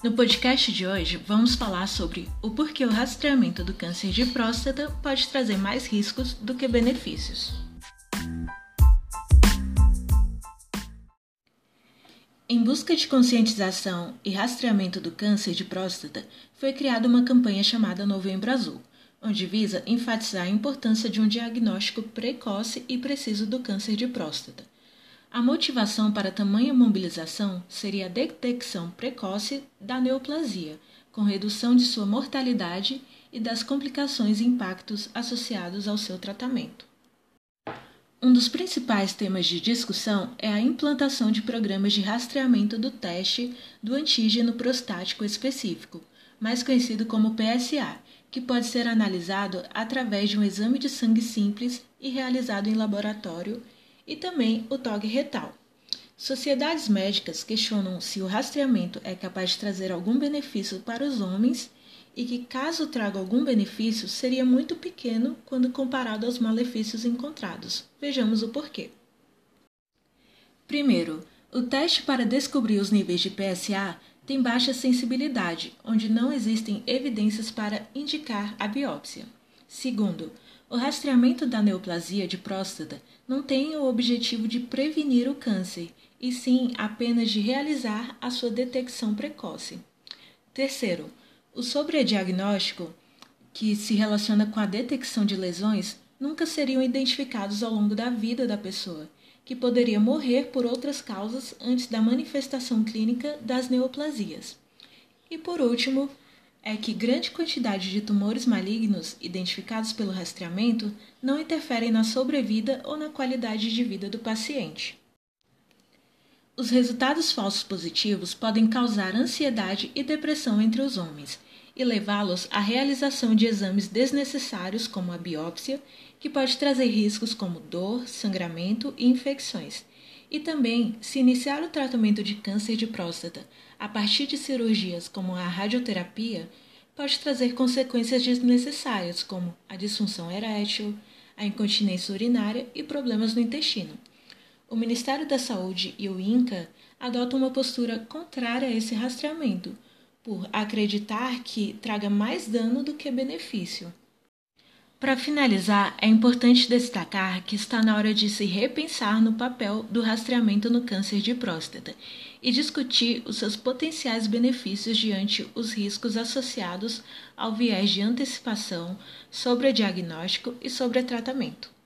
No podcast de hoje, vamos falar sobre o porquê o rastreamento do câncer de próstata pode trazer mais riscos do que benefícios. Em busca de conscientização e rastreamento do câncer de próstata, foi criada uma campanha chamada Novembro Azul, onde visa enfatizar a importância de um diagnóstico precoce e preciso do câncer de próstata a motivação para tamanha mobilização seria a detecção precoce da neoplasia, com redução de sua mortalidade e das complicações e impactos associados ao seu tratamento. Um dos principais temas de discussão é a implantação de programas de rastreamento do teste do antígeno prostático específico, mais conhecido como PSA, que pode ser analisado através de um exame de sangue simples e realizado em laboratório e também o TOG retal. Sociedades médicas questionam se o rastreamento é capaz de trazer algum benefício para os homens e que, caso traga algum benefício, seria muito pequeno quando comparado aos malefícios encontrados. Vejamos o porquê. Primeiro, o teste para descobrir os níveis de PSA tem baixa sensibilidade, onde não existem evidências para indicar a biópsia. Segundo, o rastreamento da neoplasia de próstata não tem o objetivo de prevenir o câncer, e sim apenas de realizar a sua detecção precoce. Terceiro, o sobrediagnóstico, que se relaciona com a detecção de lesões, nunca seriam identificados ao longo da vida da pessoa, que poderia morrer por outras causas antes da manifestação clínica das neoplasias. E por último, é que grande quantidade de tumores malignos identificados pelo rastreamento não interferem na sobrevida ou na qualidade de vida do paciente. Os resultados falsos positivos podem causar ansiedade e depressão entre os homens e levá-los à realização de exames desnecessários, como a biópsia, que pode trazer riscos como dor, sangramento e infecções. E também, se iniciar o tratamento de câncer de próstata a partir de cirurgias como a radioterapia, pode trazer consequências desnecessárias, como a disfunção erétil, a incontinência urinária e problemas no intestino. O Ministério da Saúde e o INCA adotam uma postura contrária a esse rastreamento, por acreditar que traga mais dano do que benefício. Para finalizar, é importante destacar que está na hora de se repensar no papel do rastreamento no câncer de próstata e discutir os seus potenciais benefícios diante os riscos associados ao viés de antecipação, sobre diagnóstico e sobre tratamento.